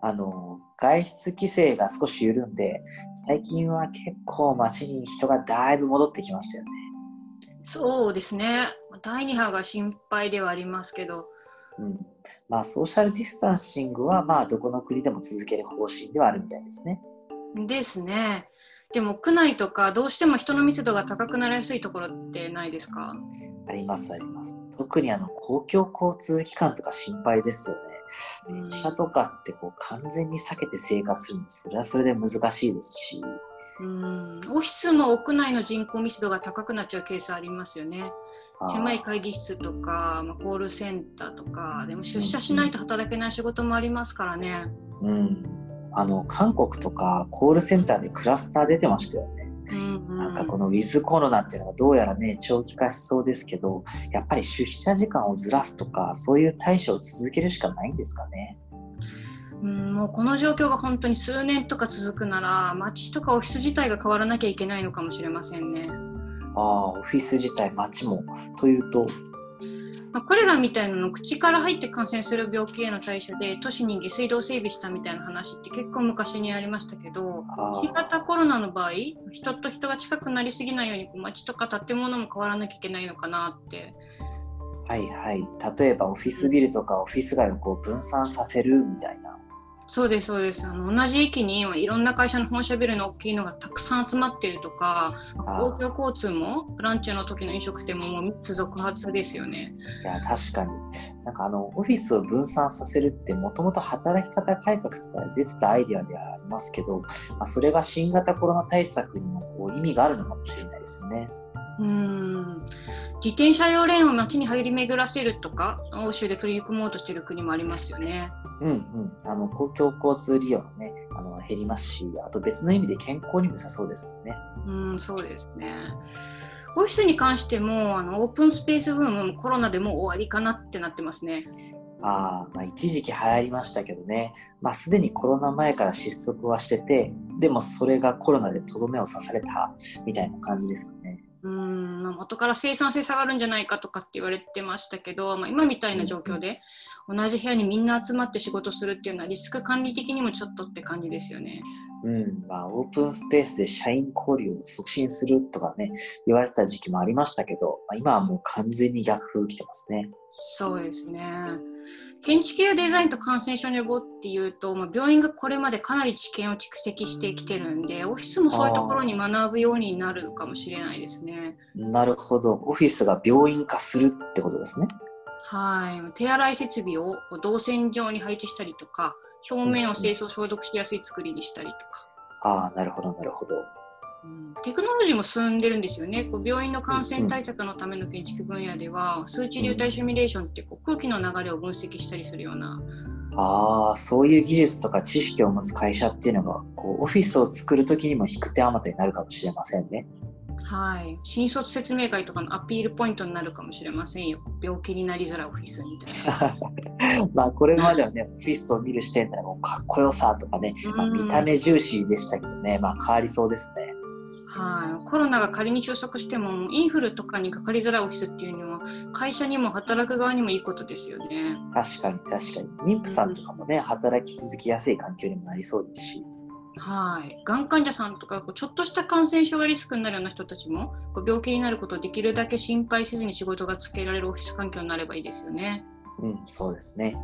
あの、外出規制が少し緩んで、最近は結構街に人がだいぶ戻ってきましたよね。そうですね。第2波が心配ではありますけど。うん。まあ、ソーシャルディスタンシングは、まあ、どこの国でも続ける方針ではあるみたいですね。ですね。でも、区内とか、どうしても人の密度が高くなりやすいところってないですか？あります、あります。特にあの公共交通機関とか心配ですよね。電車とかってこう完全に避けて生活するのそれはそれで難しいですし。うんオフィスも屋内の人口密度が高くなっちゃうケースありますよね。狭い会議室とか、まあ、コールセンターとかでも出社しないと働けない仕事もありますからね。うん、あの韓国とかコールセンターでクラスター出てましたよね。なんかこのウィズコロナっていうのがどうやらね長期化しそうですけどやっぱり出社時間をずらすとかそういう対処を続けるしかないんですかね。うんもうこの状況が本当に数年とか続くなら街とかオフィス自体が変わらなきゃいけないのかもしれませんね。ああオフィス自体街もというとまあ、コレラみたいなの口から入って感染する病気への対処で都市に下水道整備したみたいな話って結構昔にありましたけど新型コロナの場合人と人が近くなりすぎないようにこう街とか建物も変わらなきゃいけないのかなって。はいはい。例えばオフィスビルとかオフィス街をこう分散させるみたいなそうですそうです。あの同じ駅にいろんな会社の本社ビルの大きいのがたくさん集まってるとか公共交通もランチの時の飲食店ももう3つ続発ですよね。いや確かに。なんかあのオフィスを分散させるってもともと働き方改革とかで出てたアイデアではありますけど、まあ、それが新型コロナ対策にもこう意味があるのかもしれないですよね。うん自転車用レーンを街に入り巡らせるとか欧州で取り組もうとしている国もありますよね。うんうん、あの公共交通利用がねあの減りますしあと別の意味で健康にも良さそうですもんね。うんそうですね。オフィスに関してもあのオープンスペースブームもコロナでも終わりかなってなってますね。あまあ、一時期流行りましたけどね、まあ、すでにコロナ前から失速はしててでもそれがコロナでとどめを刺されたみたいな感じですかね。うん元から生産性下がるんじゃないかとかって言われてましたけど、まあ、今みたいな状況で同じ部屋にみんな集まって仕事するっていうのはリスク管理的にもちょっとって感じですよね。うんまあ、オープンスペースで社員交流を促進するとかね言われた時期もありましたけど、まあ、今はもう完全に逆風来てますね。そうですね。建築やデザインと感染症の予防っていうと、まあ、病院がこれまでかなり知見を蓄積してきてるんでオフィスもそういうところに学ぶようになるかもしれないですね。なるほどオフィスが病院化するってことですね。はい手洗い設備を動線上に配置したりとか表面を清掃消毒しやすい作りにしたりとか。ああなるほどなるほど。テクノロジーも進んでるんですよね。こう病院の感染対策のための建築分野では、数値流体シミュレーションってこう空気の流れを分析したりするような。ああ、そういう技術とか知識を持つ会社っていうのが、こうオフィスを作るときにも引く手あまたになるかもしれませんね。はい、新卒説明会とかのアピールポイントになるかもしれませんよ。病気になりづらいオフィスみたいな。まあこれまではね、オフィスを見る視点でもかっこよさとかね、まあ、見た目重視でしたけどね、まあ変わりそうですね。はい、コロナが仮に収束してもインフルとかにかかりづらいオフィスっていうのは会社にも働く側にもいいことですよね。確かに確かに妊婦さんとかもね、うん、働き続きやすい環境にもなりそうですし。はい、がん患者さんとかこうちょっとした感染症がリスクになるような人たちもこう病気になることをできるだけ心配せずに仕事がつけられるオフィス環境になればいいですよね。うん、そうですね。